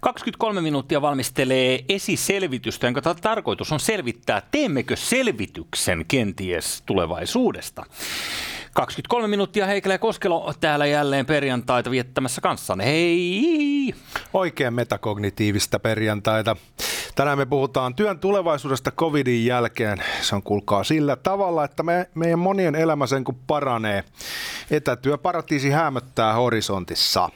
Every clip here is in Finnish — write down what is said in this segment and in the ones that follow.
23 minuuttia valmistelee esiselvitystä, jonka ta- tarkoitus on selvittää, teemmekö selvityksen kenties tulevaisuudesta. 23 minuuttia Heikelä ja Koskelo täällä jälleen perjantaita viettämässä kanssanne. Hei! Oikein metakognitiivista perjantaita. Tänään me puhutaan työn tulevaisuudesta covidin jälkeen. Se on kuulkaa sillä tavalla, että me, meidän monien elämä sen kun paranee. Etätyöparatiisi hämöttää horisontissa.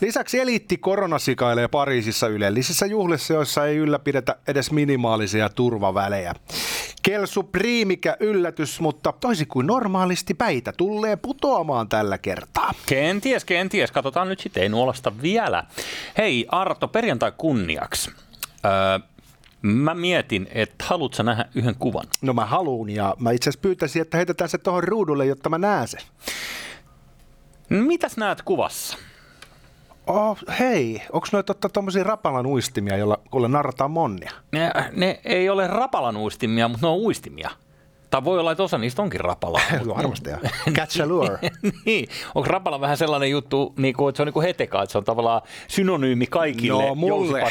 Lisäksi eliitti koronasikailee Pariisissa ylellisissä juhlissa, joissa ei ylläpidetä edes minimaalisia turvavälejä. Kelsu priimikä yllätys, mutta toisin kuin normaalisti päitä tulee putoamaan tällä kertaa. Kenties, kenties. Katsotaan nyt sitten, ei nuolasta vielä. Hei Arto, perjantai kunniaksi. Öö, mä mietin, että haluatko nähdä yhden kuvan? No mä haluun ja mä itse asiassa pyytäisin, että heitetään se tuohon ruudulle, jotta mä näen sen. Mitäs näet kuvassa? Oh, hei, onko noita totta tommosia rapalan uistimia, jolla kuule narrataan monnia? Ne, ne ei ole rapalan uistimia, mutta ne on uistimia. Tai voi olla, että osa niistä onkin rapala. Varmasti joo. Catch a lure. niin. Onko rapala vähän sellainen juttu, niin kuin, että se on niin kuin heteka, että se on tavallaan synonyymi kaikille No mulle,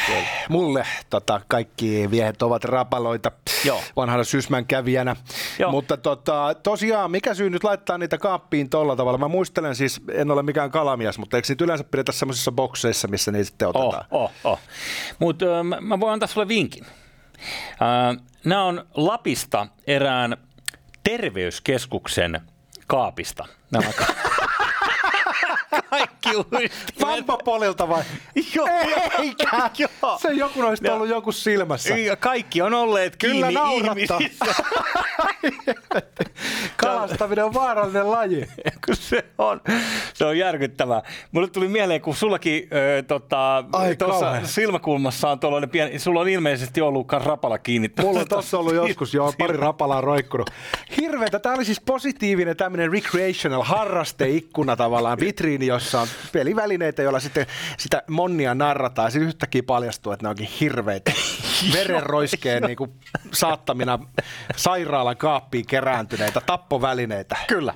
mulle tota, kaikki miehet ovat rapaloita Joo. vanhana sysmän kävijänä. Joo. Mutta tota, tosiaan, mikä syy nyt laittaa niitä kaappiin tolla tavalla? Mä muistelen siis, en ole mikään kalamies, mutta eikö niitä yleensä pidetä semmoisissa bokseissa, missä niitä sitten Oh, otetaan? oh, oh. Mutta mä, mä voin antaa sulle vinkin. Nämä on Lapista erään terveyskeskuksen kaapista. Nämä ka-. Vampapolilta vai? Joo, Eikä! Joo. Se joku noista Joo. ollut joku silmässä. Ja Kaikki on olleet Kyllä kiinni ihmisissä. Kalastaminen on vaarallinen laji. se on, se on järkyttävää. Mulle tuli mieleen, kun sullakin ö, tota, Ai tuossa silmäkulmassa on tuollainen pieni, sulla on ilmeisesti ollut rapala kiinni. Mulla on tossa ollut joskus jo pari rapalaa roikkunut. Hirveetä. Tämä oli siis positiivinen tämmöinen recreational harrasteikkuna tavallaan, vitriini, jossa on pelivälineitä, joilla sitten sitä monnia narrataan. Sitten yhtäkkiä paljastuu, että ne onkin hirveitä. Verenroiskeen niin kuin saattamina sairaalan kaappiin kerääntyneitä tappovälineitä. Kyllä.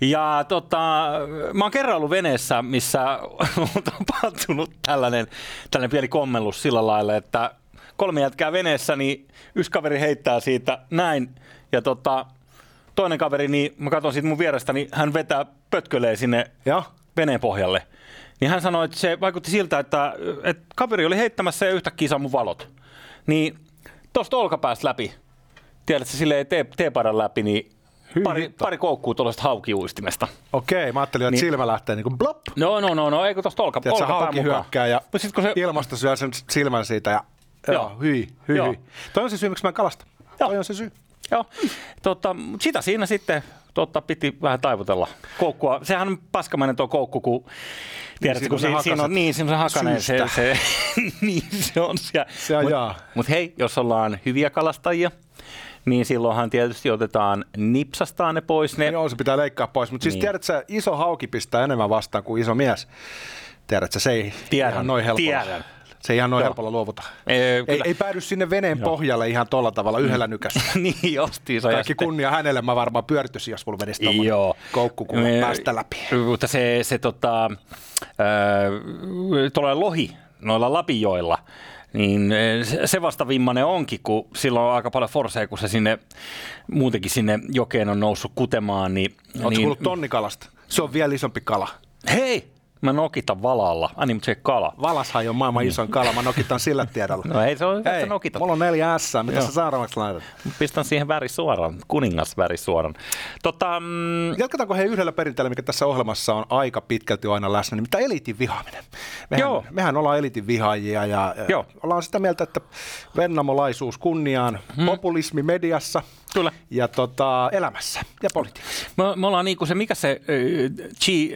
Ja tota, mä oon kerran ollut veneessä, missä on tapahtunut tällainen, tällainen pieni kommellus sillä lailla, että kolme jätkää veneessä, niin yksi kaveri heittää siitä näin, ja tota, toinen kaveri, niin mä katson siitä mun vierestä, niin hän vetää pötkölee sinne Ja? Veneen pohjalle. Niin hän sanoi, että se vaikutti siltä, että, että kaveri oli heittämässä ja yhtäkkiä sammui valot. Niin tosta olkapäästä läpi, tiedätkö, silleen tee, teepadan läpi, niin Hyi pari, pari koukkuu tuollaista haukiuistimesta. Okei, mä ajattelin, että Niin. silmä lähtee niin kuin blop. No, no, no, no, ei kun tosta olka, Tiedätkö, olkapään hauki mukaan. hyökkää ja Mut sit kun se, ilmasto syö sen silmän siitä ja joo, Joo. hyi, hyi, Joo. hyi. Toi on se syy, miksi mä en kalasta. Joo. Toi on se syy. joo, tota, sitä siinä sitten totta, piti vähän taivutella koukkua. Sehän on paskamainen tuo koukku, kun tiedätkö, siinä kun siinä, siinä on, niin, siinä on hakanen, se, se, niin se on siellä. Se ajaa. Mutta hei, jos ollaan hyviä kalastajia, niin silloinhan tietysti otetaan, nipsastaa ne pois. Ne, Joo, se pitää leikkaa pois. Mutta siis Niin. tiedätkö, sä, iso hauki pistää enemmän vastaan kuin iso mies. Tiedätkö, se ei Tiedän, ihan noin helpolla. tiedän. Se ei ihan noin Joo. helpolla luovuta. Ee, Ei, kyllä. ei päädy sinne veneen Joo. pohjalle ihan tolla tavalla yhdellä nykässä. niin justiinsa. Kaikki sitten- kunnia hänelle, mä varmaan pyörtyisin, jos mulla menisi tommonen Joo. koukku kun Me- päästä läpi. Mutta se, se tota, tuolla lohi noilla Lapijoilla, niin se- vasta vimmanen onkin, kun silloin on aika paljon forsea, kun se sinne muutenkin sinne jokeen on noussut kutemaan. Niin, Oletko niin, kuullut tonnikalasta? Se on vielä isompi kala. Hei! Mä nokitan valalla. Ai niin, mutta se ei kala. Valashan on maailman isoin kala, mä nokitan sillä tiedolla. No ei se ole hyvä, Hei, että nokitat. mulla on neljä S, mitä Joo. sä seuraavaksi laitat? Pistän siihen väri suoraan, kuningasväri suoraan. Tota, mm, Jatketaanko he yhdellä perinteellä, mikä tässä ohjelmassa on aika pitkälti aina läsnä, niin mitä eliitin vihaaminen. Mehän, Joo. mehän ollaan eliitin vihaajia ja, ja Joo. ollaan sitä mieltä, että vennamolaisuus kunniaan, hmm. populismi mediassa kyllä. ja tota, elämässä ja politiikassa. Me, me ollaan niinku se, mikä se äh, chi,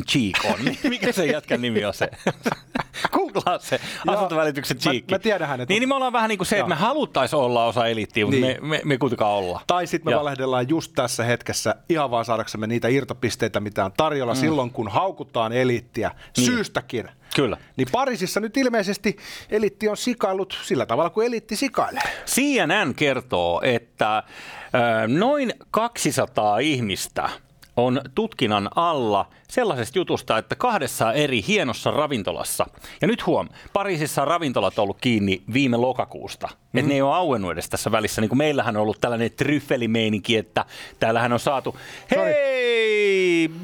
asuntovälittämisen cheek on? mikä se jätkän nimi on se? Googlaa se asuntovälityksen Mä- cheek. mä tiedän hänet. Niin, niin me ollaan vähän niin kuin se, että me haluttaisiin olla osa eliittiä, mutta Niin. me, me, me kuitenkaan olla. Tai sitten me Ja- valehdellaan just tässä hetkessä ihan vaan saadaksemme niitä irtopisteitä, mitä on tarjolla mm. silloin, kun haukutaan eliittiä Niin. syystäkin. Kyllä. Niin Pariisissa nyt ilmeisesti eliitti on sikailut sillä tavalla, kuin eliitti sikailee. CNN kertoo, että noin 200 ihmistä on tutkinnan alla sellaisesta jutusta, että kahdessa eri hienossa ravintolassa, ja nyt huom, Pariisissa on ravintolat ollut kiinni viime lokakuusta, mm. että ne ei ole auennut edes tässä välissä, niin kuin meillähän on ollut tällainen tryffelimeininki, että täällähän on saatu, hei,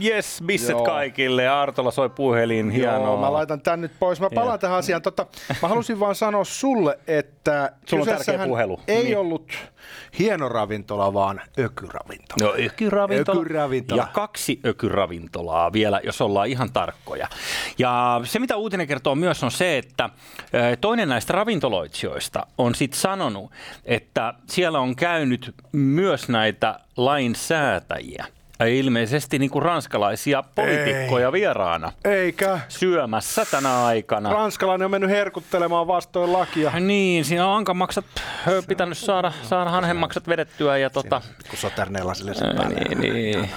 yes, bisset Joo. kaikille, Artola soi puhelin, hienoa. Joo, mä laitan tän nyt pois, mä palaan ja. tähän asiaan. Tota, mä halusin vaan sanoa sulle, että Sulla on tärkeä puhelu. ei niin. ollut hieno ravintola, vaan ökyravintola. No ökyravintola. ökyravintola. Ja kaksi ökyravintolaa vielä, jos ollaan ihan tarkkoja. Ja se, mitä uutinen kertoo myös, on se, että toinen näistä ravintoloitsijoista on sitten sanonut, että siellä on käynyt myös näitä lainsäätäjiä ilmeisesti niin kuin ranskalaisia poliitikkoja Ei. vieraana. Eikä. Syömässä tänä aikana. Ranskalainen on mennyt herkuttelemaan vastoin lakia. Niin, siinä on ankanmaksat pitänyt saada, saada hanhenmaksat vedettyä. Ja tota, kun soterneella sille Niin, niin.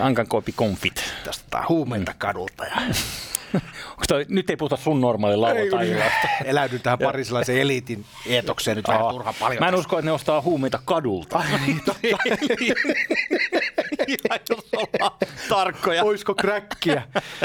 Ankankoipi konfit. Tästä huumeita kadulta. Ja... toi, nyt ei puhuta sun normaali lauantai-illasta. Eläydyn tähän parisilaisen eliitin eetokseen nyt vähän turha paljon. Mä en usko, että ne ostaa huumeita kadulta. Ai niin, totta. jos ollaan tarkkoja. Oisko kräkkiä?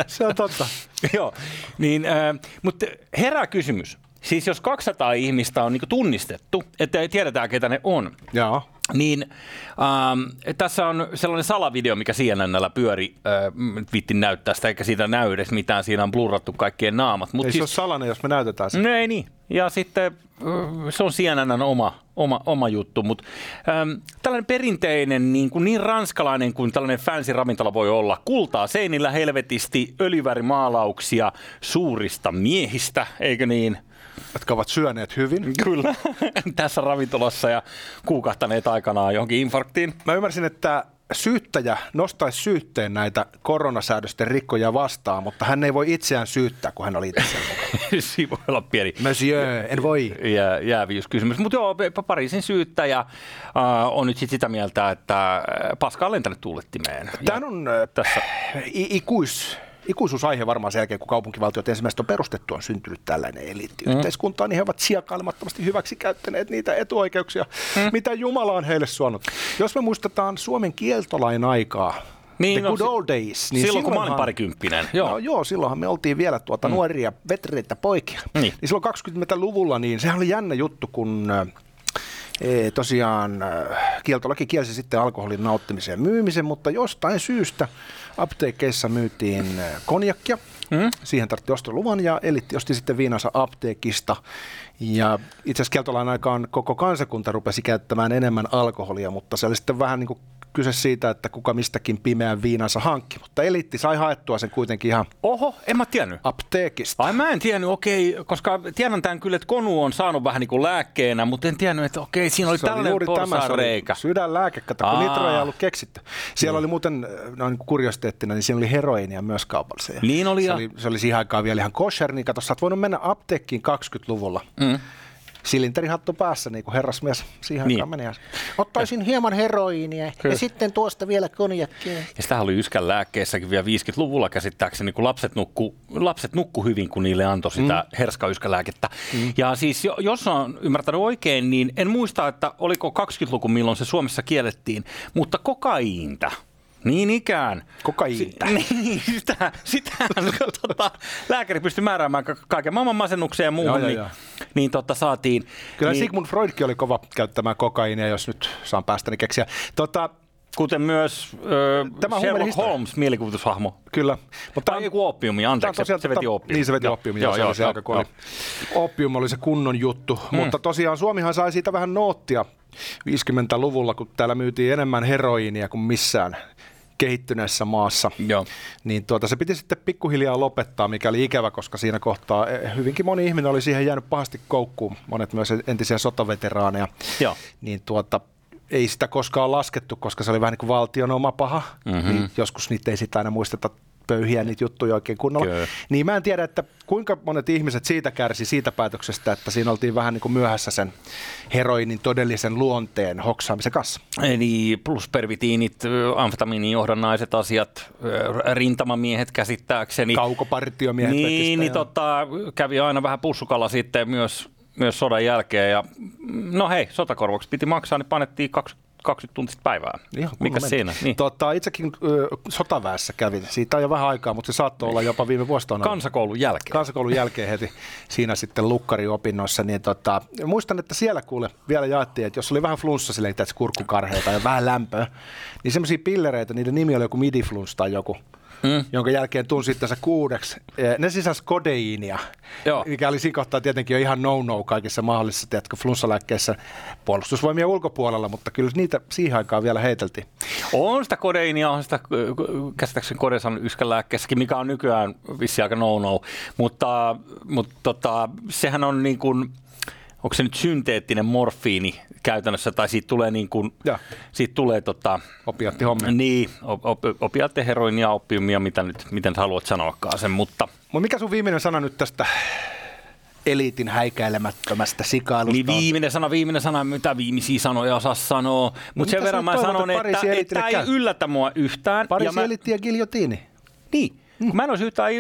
Se on totta. Joo, niin, äh, mutta herää kysymys. Siis jos 200 ihmistä on niinku tunnistettu, että ei tiedetä ketä ne on, Joo. niin ähm, tässä on sellainen salavideo, mikä CNNllä pyöri, äh, vittin näyttää sitä, eikä siitä näy edes mitään, siinä on blurrattu kaikkien naamat. Mut ei siis, se ole salainen, jos me näytetään sen. No ei niin, ja sitten äh, se on CNNn oma, oma, oma juttu, mutta ähm, tällainen perinteinen, niin, kuin niin ranskalainen kuin tällainen fancy ravintola voi olla, kultaa seinillä helvetisti, öljyvärimaalauksia suurista miehistä, eikö niin? Jotka ovat syöneet hyvin. Kyllä, tässä ravintolassa ja kuukahtaneet aikanaan johonkin infarktiin. Mä ymmärsin, että syyttäjä nostaisi syytteen näitä koronasäädösten rikkoja vastaan, mutta hän ei voi itseään syyttää, kun hän oli itse Siinä voi olla pieni Monsieur, en voi. Jää, jääviyskysymys. Mutta joo, Pariisin syyttäjä äh, on nyt sit sitä mieltä, että paskaa lentänyt tuulettimeen. Tämä on äh, tässä. ikuis ikuisuusaihe varmaan sen jälkeen, kun kaupunkivaltiot ensimmäistä on perustettu, on syntynyt tällainen eliittiyhteiskunta, mm. niin he ovat sijakailemattomasti hyväksi käyttäneet niitä etuoikeuksia, mm. mitä Jumala on heille suonut. Jos me muistetaan Suomen kieltolain aikaa, niin, The no, good old days. Niin silloin, kun mä olin parikymppinen. Joo. No, joo, silloinhan me oltiin vielä tuota mm. nuoria vetreitä poikia. Niin. niin silloin 20-luvulla, niin sehän oli jännä juttu, kun e, tosiaan kieltolaki kielsi sitten alkoholin nauttimisen ja myymisen, mutta jostain syystä apteekkeissa myytiin konjakkia. Mm. Siihen tarvittiin ostoluvan ja elitti osti sitten viinansa apteekista. Ja itse asiassa aikaan koko kansakunta rupesi käyttämään enemmän alkoholia, mutta se oli sitten vähän niin kuin kyse siitä, että kuka mistäkin pimeän viinansa hankki, mutta eliitti sai haettua sen kuitenkin ihan Oho, en mä tiennyt. apteekista. Ai mä en tiennyt, okei, koska tiedän tämän kyllä, että konu on saanut vähän niin kuin lääkkeenä, mutta en tiennyt, että okei, siinä oli se tällainen oli juuri tämä, se oli sydänlääke, kato, kun nitro ei ollut keksitty. Siellä no. oli muuten, no niin kuriositeettina, niin siinä oli heroinia myös kaupallisia. Niin oli se, ja... oli, se oli siihen aikaan vielä ihan kosher, niin kato, sä oot voinut mennä apteekkiin 20-luvulla. Mm silinterihattu päässä, niin kuin herrasmies siihen niin. meni. Ottaisin ja. hieman heroiinia Kyllä. ja sitten tuosta vielä konjakkia. Ja sitä oli Yskän lääkkeessäkin vielä 50-luvulla käsittääkseni, kun lapset nukku, lapset nukku hyvin, kun niille antoi sitä mm. herska lääkettä. Mm. Ja siis jos on ymmärtänyt oikein, niin en muista, että oliko 20-luku, milloin se Suomessa kiellettiin, mutta kokaiinta niin ikään. Kokaiinta. Si- niin, sitä, sitä tota, lääkäri pystyi määräämään kaiken maailman masennuksia ja muuhun, joo, niin, joo, niin, niin tota, saatiin. Kyllä niin, Sigmund Freudkin oli kova käyttämään kokaiinia, jos nyt saan päästäni keksiä. Tota, Kuten myös äh, Tämä Sherlock Holmes, mielikuvitushahmo. Kyllä. Mutta tai joku oppiumi, anteeksi, tosiaan, se veti oppiumi. Niin se veti oppiumi, joo, joo, se joo, aika joo. Oppium oli se kunnon juttu, mm. mutta tosiaan Suomihan sai siitä vähän noottia 50-luvulla, kun täällä myytiin enemmän heroiinia kuin missään kehittyneessä maassa, Joo. niin tuota, se piti sitten pikkuhiljaa lopettaa, mikä oli ikävä, koska siinä kohtaa eh, hyvinkin moni ihminen oli siihen jäänyt pahasti koukkuun, monet myös entisiä sotaveteraaneja, Joo. niin tuota, ei sitä koskaan laskettu, koska se oli vähän niin kuin valtion oma paha, mm-hmm. niin joskus niitä ei sitä aina muisteta pöyhiä niitä juttuja oikein kunnolla. Kyllä. Niin mä en tiedä, että kuinka monet ihmiset siitä kärsi siitä päätöksestä, että siinä oltiin vähän niin kuin myöhässä sen heroinin todellisen luonteen hoksaamisen kanssa. Eli pluspervitiinit, amfetamiinijohdonnaiset asiat, rintamamiehet käsittääkseni. Kaukopartiomiehet. Niin, niin tota, kävi aina vähän pussukalla sitten myös myös sodan jälkeen. Ja, no hei, sotakorvaukset piti maksaa, niin panettiin 20 tuntista päivää. Ihan Mikä siinä? Niin. Tota, itsekin ö, sotaväessä kävin. Siitä on jo vähän aikaa, mutta se saattoi olla jopa viime vuosina. Kansakoulun jälkeen. kansakoulun jälkeen heti siinä sitten lukkariopinnoissa, niin tota, muistan, että siellä kuule vielä jaettiin, että jos oli vähän flunssa silleen, että kurkkukarheita ja vähän lämpöä, niin semmoisia pillereitä, niiden nimi oli joku midiflunss tai joku, mm. jonka jälkeen tunsi itsensä kuudeksi. Eh, Ne sisälsi kodeiinia, Joo. mikä oli siinä kohtaa tietenkin jo ihan no-no kaikissa mahdollisissa, tiedätkö, flunssalääkkeissä puolustusvoimien ulkopuolella, mutta kyllä niitä siihen aikaan vielä heiteltiin. On sitä kodeinia, on sitä ö, käsittääkseni kodesan yskälääkkeessäkin, mikä on nykyään vissi aika no-no, mutta, mutta tota, sehän on niin kuin, onko se nyt synteettinen morfiini käytännössä, tai siitä tulee niin kuin, siitä tulee tota, niin, op, op, heroinia, oppiumia, mitä nyt, miten haluat sanoakaan sen, mutta Mutta mikä sun viimeinen sana nyt tästä eliitin häikäilemättömästä sikailusta Niin viimeinen sana, viimeinen sana, mitä viimeisiä sanoja osaa sanoa. Mutta sen mitä verran mä sanon, että tämä ei yllätä mua yhtään. Pariisi ja mä, eliitti ja giljotiini. niin, kun mä en olisi yhtään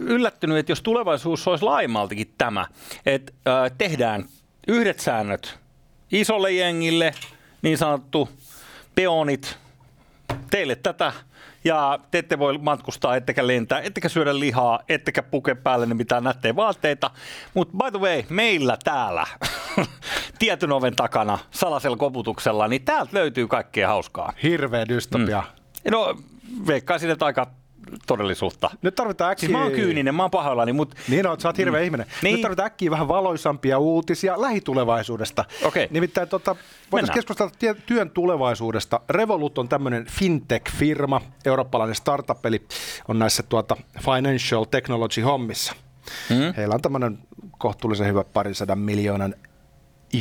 yllättynyt, että jos tulevaisuus olisi laajemmaltikin tämä, että äh, tehdään yhdet säännöt isolle jengille, niin sanottu peonit, teille tätä, ja te ette voi matkustaa, ettekä lentää, ettekä syödä lihaa, ettekä puke päälle mitään nättejä vaatteita. Mutta by the way, meillä täällä, tietyn oven takana, salasella koputuksella, niin täältä löytyy kaikkea hauskaa. Hirveä dystopia. Mm. No, veikkaisin, että aika todellisuutta. Nyt tarvitaan äkkiä... Siis mä oon kyyninen, mä oon pahoillani, mutta Niin oot, sä oot hirveä mm. ihminen. Niin. Nyt tarvitaan äkkiä vähän valoisampia uutisia lähitulevaisuudesta. Okei. Nimittäin tota, voitaisiin keskustella työn tulevaisuudesta. Revolut on tämmöinen fintech-firma, eurooppalainen startup, eli on näissä tuota financial technology hommissa. Mm. Heillä on tämmöinen kohtuullisen hyvä parisadan miljoonan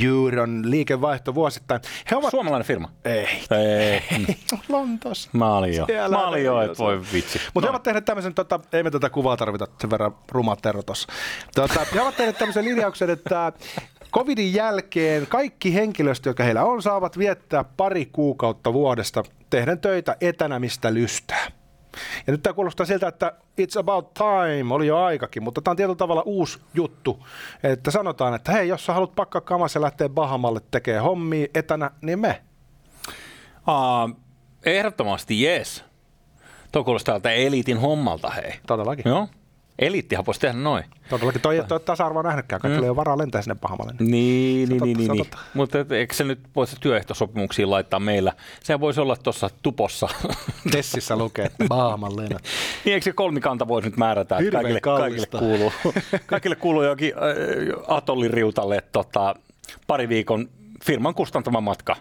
euron liikevaihto vuosittain. He ovat... suomalainen firma. Ei. Ei. Mm. Lontossa. Mä olin jo. Siellä Mä olin jo, että voi vitsi. Mutta he ovat tehneet tämmöisen, tota, ei me tätä kuvaa tarvita, sen verran ruma Tero tossa. Tota, he ovat tehneet tämmöisen linjauksen, että covidin jälkeen kaikki henkilöstö, joka heillä on, saavat viettää pari kuukautta vuodesta tehden töitä etänä, mistä lystää. Ja nyt tämä kuulostaa siltä, että it's about time, oli jo aikakin, mutta tämä on tietyllä tavalla uusi juttu, että sanotaan, että hei, jos sä haluat pakkaa kamas ja lähteä Bahamalle tekemään hommia etänä, niin me. Uh, ehdottomasti jees. Tuo kuulostaa tältä eliitin hommalta, hei. Todellakin. Joo. Eliittihan voisi tehdä noin. Todellakin. Toi ei ole tasa-arvoa nähnytkään. Kaikilla ei ole varaa lentää sinne Bahamalle. Niin, Se niin, on niin, totta, niin, se niin. Mutta et- eikö se nyt voisi työehtosopimuksiin laittaa meillä? Sehän voisi olla tuossa tupossa. Tessissä lukee Bahaman lennot. niin eikö se kolmikanta voisi nyt määrätä, että kaikille, kaikille, kallista. kuuluu, kaikille kuuluu jokin äh, atolliriutalle tota, pari viikon firman kustantama matka.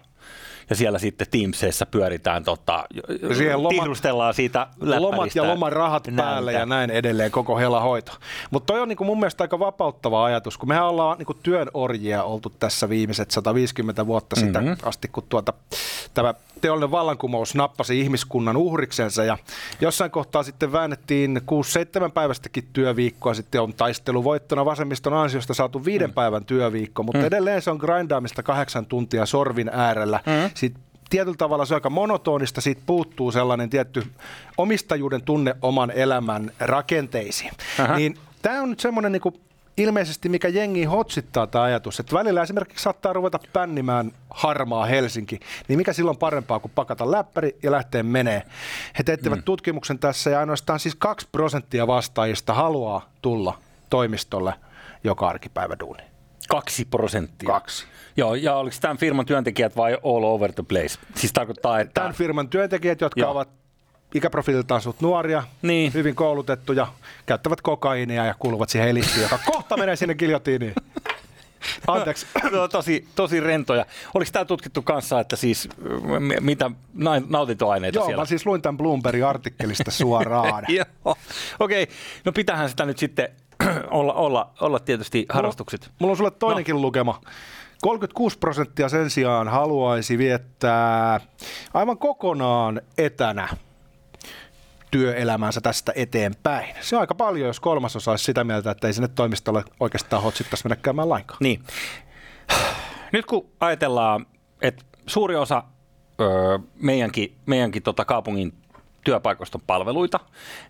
Ja siellä sitten Teamsissa pyöritään, tota, Ja siihen loma- tihrustellaan siitä Lomat ja lomarahat päälle näitä. ja näin edelleen, koko hela hoito. Mutta toi on niinku mun mielestä aika vapauttava ajatus, kun mehän ollaan niinku työn orjia oltu tässä viimeiset 150 vuotta sitä Mhm. mm-hmm. asti, kun tuota, tämä teollinen vallankumous nappasi ihmiskunnan uhriksensa ja jossain kohtaa sitten väännettiin 6-7 päivästäkin työviikkoa, sitten on taisteluvoittona vasemmiston ansiosta saatu viiden mm. päivän työviikko, mutta mm. edelleen se on grindaamista kahdeksan tuntia sorvin äärellä. Mm. Sitten tietyllä tavalla se on aika monotonista, siitä puuttuu sellainen tietty omistajuuden tunne oman elämän rakenteisiin. Aha. Niin tämä on nyt semmoinen niinku, ilmeisesti, mikä jengi hotsittaa tämä ajatus, että välillä esimerkiksi saattaa ruveta pännimään harmaa Helsinki, niin mikä silloin parempaa kuin pakata läppäri ja lähteä menee. He teettivät mm. tutkimuksen tässä ja ainoastaan siis 2 prosenttia vastaajista haluaa tulla toimistolle joka arkipäivä duuniin. Kaksi prosenttia. Kaksi. Joo, ja oliko tämän firman työntekijät vai all over the place? Siis tarkoittaa, että... Tämän firman työntekijät, jotka. Joo. ovat ikäprofiililtaan suht nuoria, Niin. hyvin koulutettuja, käyttävät kokaiinia ja kuuluvat siihen eliittiin, joka kohta menee sinne giljotiiniin. Anteeksi. No, tosi, tosi rentoja. Oliko tämä tutkittu kanssa, että siis m- mitä na- nautintoaineita Joo, siellä? mä siis luin tämän Bloombergin artikkelista suoraan. Joo, okei. Okay. No pitähän sitä nyt sitten olla, olla, olla tietysti harrastukset. Mulla on sulle toinenkin no. lukema. 36 prosenttia sen sijaan haluaisi viettää aivan kokonaan etänä työelämänsä tästä eteenpäin. Se on aika paljon, jos kolmasosa olisi sitä mieltä, että ei sinne toimistolle oikeastaan hotsittaisi mennä käymään lainkaan. Niin. Nyt kun ajatellaan, että suuri osa öö, meidänkin, meidänkin tota kaupungin työpaikoista on palveluita,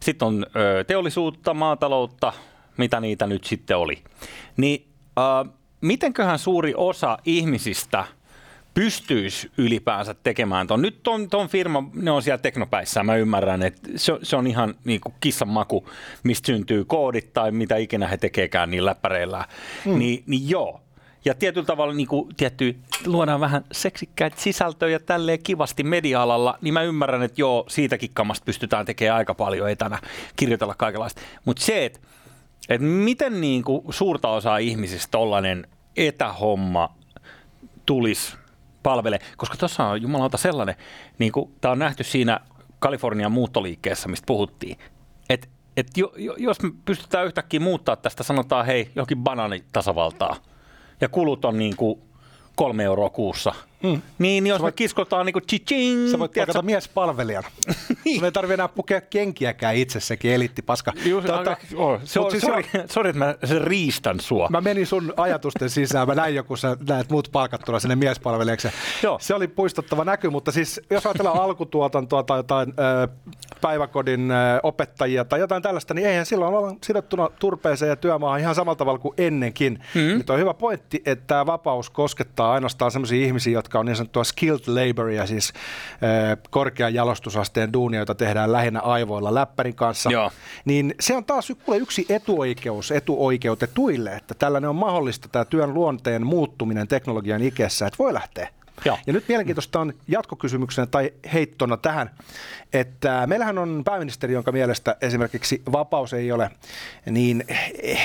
sitten on öö, teollisuutta, maataloutta, mitä niitä nyt sitten oli, niin öö, mitenköhän suuri osa ihmisistä pystyisi ylipäänsä tekemään ton. Nyt ton, ton firma, ne on siellä teknopäissä, mä ymmärrän, että se, se on ihan niin kuin kissan maku, mistä syntyy koodit tai mitä ikinä he tekeekään niin läppäreillä. Mm. Niin, niin joo, ja tietyllä tavalla niin kuin, tietty, luodaan vähän seksikkäitä sisältöjä tälleen kivasti media-alalla, niin mä ymmärrän, että joo, siitäkin kammasta pystytään tekemään aika paljon etänä, kirjoitella kaikenlaista. Mutta se, että et miten niin kuin, suurta osaa ihmisistä tollainen etähomma tulisi palvele, koska tuossa on jumalauta sellainen, niin kuin tämä on nähty siinä Kalifornian muuttoliikkeessä, mistä puhuttiin, että et jo, jo, jos me pystytään yhtäkkiä muuttaa tästä, sanotaan hei, jokin banaanitasavaltaa, ja kulut on niin kuin kolme euroa kuussa. Mm. Niin, niin jos voit, me kiskotaan niin kuin chiching. Sä voit palkata miespalvelijana. niin. ei tarvitse enää pukea kenkiäkään itse, sekin elitti paska. Just, tota, oh, so, siis sorry, sorry, että mä sen riistän sua. Mä menin sun ajatusten sisään, mä näin joku, sä näet muut palkattuna sinne miespalvelijaksi. Joo. Se oli puistottava näky, mutta siis jos ajatellaan alkutuotantoa tai jotain ö, päiväkodin ö, opettajia tai jotain tällaista, niin eihän silloin olla sidottuna turpeeseen ja työmaahan ihan samalla tavalla kuin ennenkin. Mm-hmm. Nyt on hyvä pointti, että tämä vapaus koskettaa ainoastaan sellaisia ihmisiä, jotka on niin sanottua skilled laboria, siis korkean jalostusasteen duunia, jota tehdään lähinnä aivoilla läppärin kanssa. Joo. Niin se on taas yksi etuoikeus etuoikeutetuille, että tällainen on mahdollista tämä työn luonteen muuttuminen teknologian ikessä, että voi lähteä Joo. Ja nyt mielenkiintoista on jatkokysymyksenä tai heittona tähän, että meillähän on pääministeri, jonka mielestä esimerkiksi vapaus ei ole niin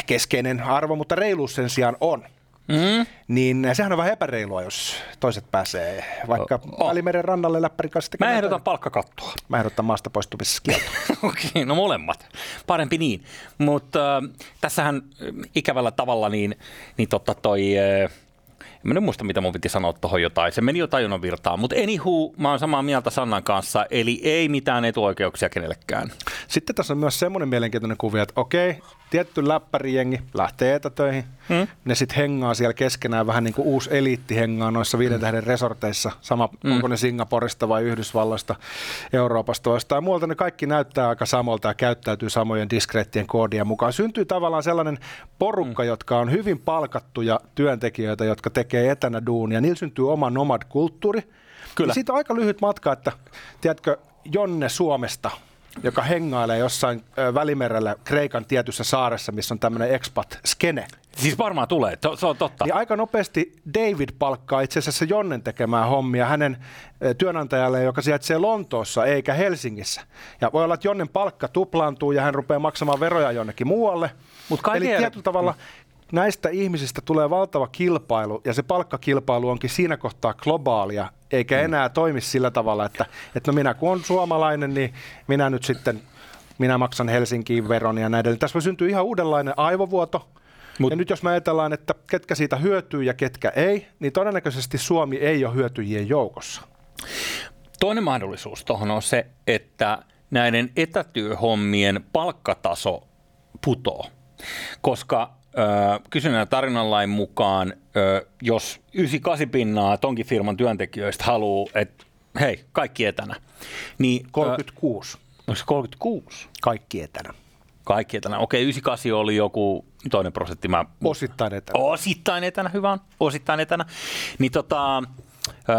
keskeinen arvo, mutta reiluus sen sijaan on. Mm. Niin sehän on vähän epäreilua, jos toiset pääsee vaikka oh. Välimeren rannalle läppärin kanssa Mä ehdotan palkkakattoa. Mä ehdotan maasta poistumiskieltoa. Okei, okay, no molemmat. Parempi niin. Mutta äh, tässähän äh, ikävällä tavalla niin, niin totta toi... Äh, en mä muista, mitä mun piti sanoa tuohon jotain. Se meni jo tajunnan virtaan. Mutta anywho, mä oon samaa mieltä Sannan kanssa. Eli ei mitään etuoikeuksia kenellekään. Sitten tässä on myös semmoinen mielenkiintoinen kuvia, että okei, tietty läppärijengi lähtee etätöihin. Mm. Ne sitten hengaa siellä keskenään vähän niin kuin uusi eliitti hengaa noissa viiden mm. tähden resorteissa. Sama, mm. onko ne Singaporesta vai Yhdysvalloista, Euroopasta jostain muualta. Ne kaikki näyttää aika samalta ja käyttäytyy samojen diskreettien koodien mukaan. Syntyy tavallaan sellainen porukka, mm. jotka on hyvin palkattuja työntekijöitä, jotka tekee etänä duunia. Niillä syntyy oma nomad-kulttuuri. Kyllä. Ja siitä on aika lyhyt matka, että tiedätkö, Jonne Suomesta – joka hengailee jossain Välimerellä Kreikan tietyssä saaressa, missä on tämmöinen expat-skene. Siis varmaan tulee, to, se on totta. Niin aika nopeasti David palkkaa itse asiassa Jonnen tekemään hommia hänen työnantajalle, joka sijaitsee Lontoossa eikä Helsingissä. Ja voi olla, että Jonnen palkka tuplaantuu ja hän rupeaa maksamaan veroja jonnekin muualle. Mut Eli tietyllä tavalla näistä ihmisistä tulee valtava kilpailu, ja se palkkakilpailu onkin siinä kohtaa globaalia, eikä mm. enää toimi sillä tavalla, että, että no minä kun on suomalainen, niin minä nyt sitten, minä maksan Helsinkiin veron ja näin edelleen. Tässä voi syntyä ihan uudenlainen aivovuoto, Mut. Ja nyt jos me ajatellaan, että ketkä siitä hyötyy ja ketkä ei, niin todennäköisesti Suomi ei ole hyötyjien joukossa. Toinen mahdollisuus tuohon on se, että näiden etätyöhommien palkkataso putoo. Koska kysynnän tarinanlain mukaan, jos 98 pinnaa tonkin firman työntekijöistä haluaa, että hei, kaikki etänä. Niin, 36. Onko se 36? Kaikki etänä. Kaikki etänä. Okei, 98 oli joku toinen prosentti. Mä... Osittain etänä. Osittain etänä, hyvä on. Osittain etänä. Niin tota, Öö,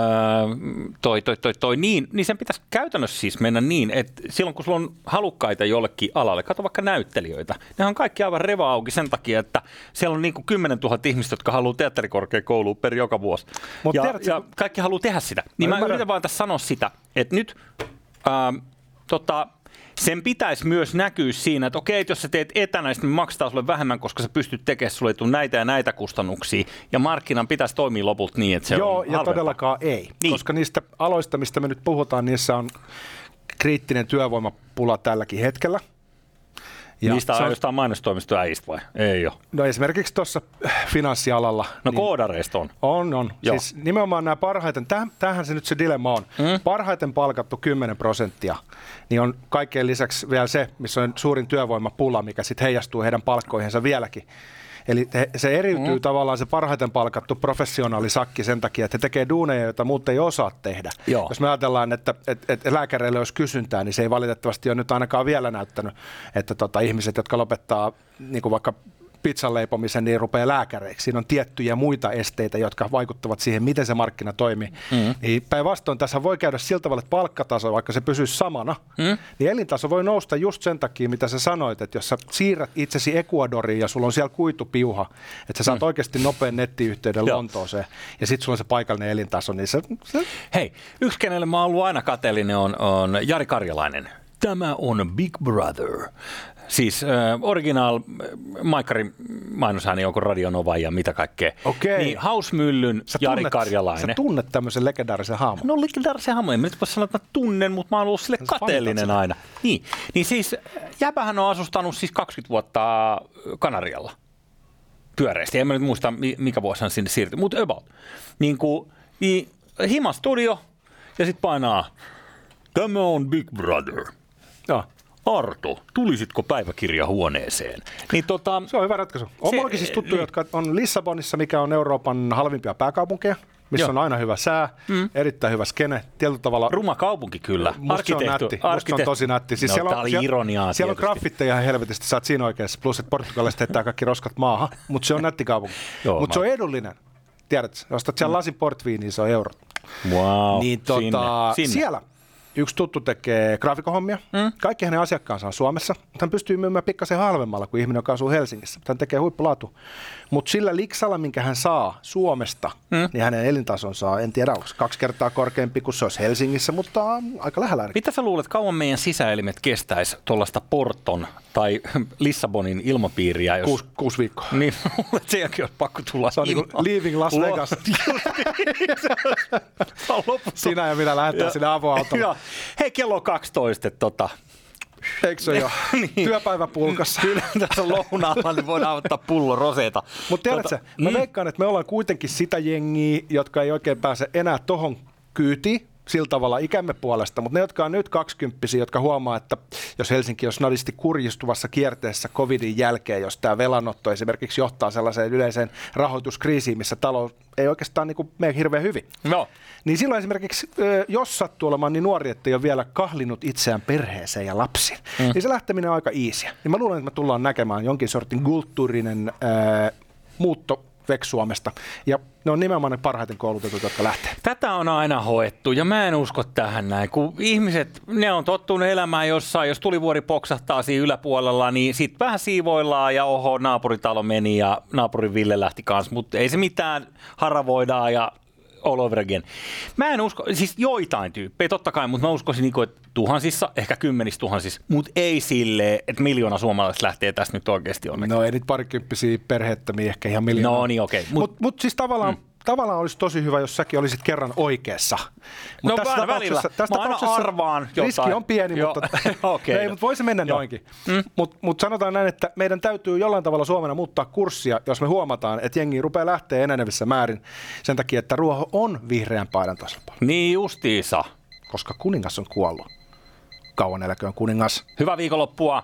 toi, toi, toi, toi, niin, niin sen pitäisi käytännössä siis mennä niin, että silloin kun sulla on halukkaita jollekin alalle, kato vaikka näyttelijöitä, ne on kaikki aivan reva auki sen takia, että siellä on niin kuin 10 000 ihmistä, jotka haluaa teatterikorkeakouluun per joka vuosi. Mut ja, tiedätkö, ja kaikki haluaa tehdä sitä. Niin mä, mä yritän vaan tässä sanoa sitä, että nyt ää, tota, sen pitäisi myös näkyä siinä, että okei, että jos sä teet etänä, niin me maksetaan sulle vähemmän, koska sä pystyt tekemään sulle näitä ja näitä kustannuksia. Ja markkinan pitäisi toimia lopulta niin, että se Joo, on ja halvempaa. todellakaan ei. Niin. Koska niistä aloista, mistä me nyt puhutaan, niissä on kriittinen työvoimapula tälläkin hetkellä. Ja Niistä on jostain mainostoimisto äistä vai? Ei ole. No esimerkiksi tuossa finanssialalla. No niin koodareista on. On, on. Joo. Siis nimenomaan nämä parhaiten, tämähän se nyt se dilemma on. Mm. Parhaiten palkattu 10 prosenttia, niin on kaikkein lisäksi vielä se, missä on suurin työvoimapula, mikä sitten heijastuu heidän palkkoihinsa vieläkin. Eli se eriytyy mm. tavallaan se parhaiten palkattu professionaalisakki sen takia, että he tekee duuneja, joita muut ei osaa tehdä. Joo. Jos me ajatellaan, että, että, että lääkäreille olisi kysyntää, niin se ei valitettavasti ole nyt ainakaan vielä näyttänyt, että tota, ihmiset, jotka lopettaa niin kuin vaikka pizzan leipomisen, niin rupeaa lääkäreiksi. Siinä on tiettyjä muita esteitä, jotka vaikuttavat siihen, miten se markkina toimii. Mm. Niin päinvastoin tässä voi käydä sillä tavalla, että palkkataso, vaikka se pysyisi samana, mm. niin elintaso voi nousta just sen takia, mitä sä sanoit, että jos sä siirrät itsesi Ecuadoriin ja sulla on siellä kuitupiuha, että sä saat mm. oikeasti nopean nettiyhteyden Lontooseen ja sitten sulla on se paikallinen elintaso, niin se... se... Hei, yksi kenelle mä oon ollut aina kateellinen on, on Jari Karjalainen. Tämä on Big Brother. Siis äh, original Maikkarin mainosääni, onko Radionova ja mitä kaikkea. Okei. Niin Hausmyllyn Sä Jari tunnet- Karjalainen. Sä tunnet tämmöisen legendaarisen hahmon. No legendaarisen hahmon, en mä nyt voi sanoa, että mä tunnen, mutta mä oon ollut sille Sä kateellinen aina. Niin, niin siis Jäbähän on asustanut siis 20 vuotta Kanarialla pyöreästi. En mä nyt muista, mi- mikä vuosi hän sinne siirtyi, mutta about. Niin kuin, niin, hima studio ja sitten painaa, tämä on Big Brother. Joo. Arto, tulisitko päiväkirjahuoneeseen? Niin tota, Se on hyvä ratkaisu. On Se- siis tuttuja, niin. jotka on Lissabonissa, mikä on Euroopan halvimpia pääkaupunkeja, missä Joo. on aina hyvä sää, mm. erittäin hyvä skene, tietyllä tavalla ruma kaupunki kyllä. Musta se on nätti. Musta on tosi nätti. Siis no, siellä on, siellä, ironiaa Siellä on graffitteja ihan helvetisti, sä oot siinä oikeassa. Plus, että Portugalista heittää kaikki roskat maahan, mutta se on nätti kaupunki. Mutta se on edullinen. Tiedätkö, ostat siellä lasin portviiniä, se on eurot. Wow, niin tota, sinne, sinne. siellä yksi tuttu tekee graafikohommia. Mm. Kaikki hänen asiakkaansa on Suomessa, mutta hän pystyy myymään pikkasen halvemmalla kuin ihminen, joka asuu Helsingissä. Hän tekee huippulaatu. Mutta sillä liksalla, minkä hän saa Suomesta, mm. niin hänen elintasonsa on, en tiedä, onko kaksi kertaa korkeampi kuin se olisi Helsingissä, mutta aika lähellä. Mitä sä luulet, kauan meidän sisäelimet kestäisi tuollaista Porton tai Lissabonin ilmapiiriä? Jos... Kuusi, kuusi viikkoa. Niin, luulen, että sen jälkeen olisi pakko tulla Se on ilman. leaving Las Vegas. Loppu. Sinä ja minä lähdetään sinne avoautolla. Hei, kello on 12, että tota, Eikö se jo? Niin. Työpäiväpulkassa. kyllä tässä lounaalla niin voidaan ottaa pullo roseta. Mutta tiedätkö, Tota, mä mm. veikkaan, että me ollaan kuitenkin sitä jengiä, jotka ei oikein pääse enää tohon kyytiin sillä tavalla ikämme puolesta, mutta ne, jotka on nyt kaksikymppisiä, jotka huomaa, että jos Helsinki on snadisti kurjistuvassa kierteessä covidin jälkeen, jos tämä velanotto esimerkiksi johtaa sellaiseen yleiseen rahoituskriisiin, missä talous ei oikeastaan niin mene hirveän hyvin, Joo. niin silloin esimerkiksi, jos sattuu olemaan niin nuori, että ei ole vielä kahlinut itseään perheeseen ja lapsiin, mm. niin se lähteminen on aika easyä. Niin mä luulen, että me tullaan näkemään jonkin sortin kulttuurinen ö, muutto Suomesta. Ja ne on nimenomaan ne parhaiten koulutetut, jotka lähtee. Tätä on aina hoettu ja mä en usko tähän näin, kun ihmiset, ne on tottunut elämään jossain, jos tulivuori poksahtaa siinä yläpuolella, niin sit vähän siivoillaan ja oho, naapuritalo meni ja naapurin Ville lähti kanssa, mutta ei se mitään, haravoidaan ja all over again. Mä en usko, siis joitain tyyppejä totta kai, mutta mä uskoisin, niinku, että tuhansissa, ehkä kymmenissä tuhansissa, mutta ei silleen, että miljoona suomalaista lähtee tästä nyt oikeasti onneksi. No ei niitä parikymppisiä perheettömiä ehkä ihan miljoonaa. No niin, okei. Mut- Mutta mut, mut siis tavallaan, mm. Tavallaan olisi tosi hyvä, jos säkin olisit kerran oikeassa. Mut No tässä vähän välillä. Tässä Mä aina arvaan Riski jotain. on pieni, Joo, mutta, okei. ei, mutta voi se mennä Joo. noinkin. Mm. Mutta mut sanotaan näin, että meidän täytyy jollain tavalla Suomena muuttaa kurssia, jos me huomataan, että jengi rupeaa lähteä enenevissä määrin sen takia, että ruoho on vihreän paidan puolella, Niin justiisa. koska kuningas on kuollut. Kauan eläköön kuningas. Hyvää viikonloppua.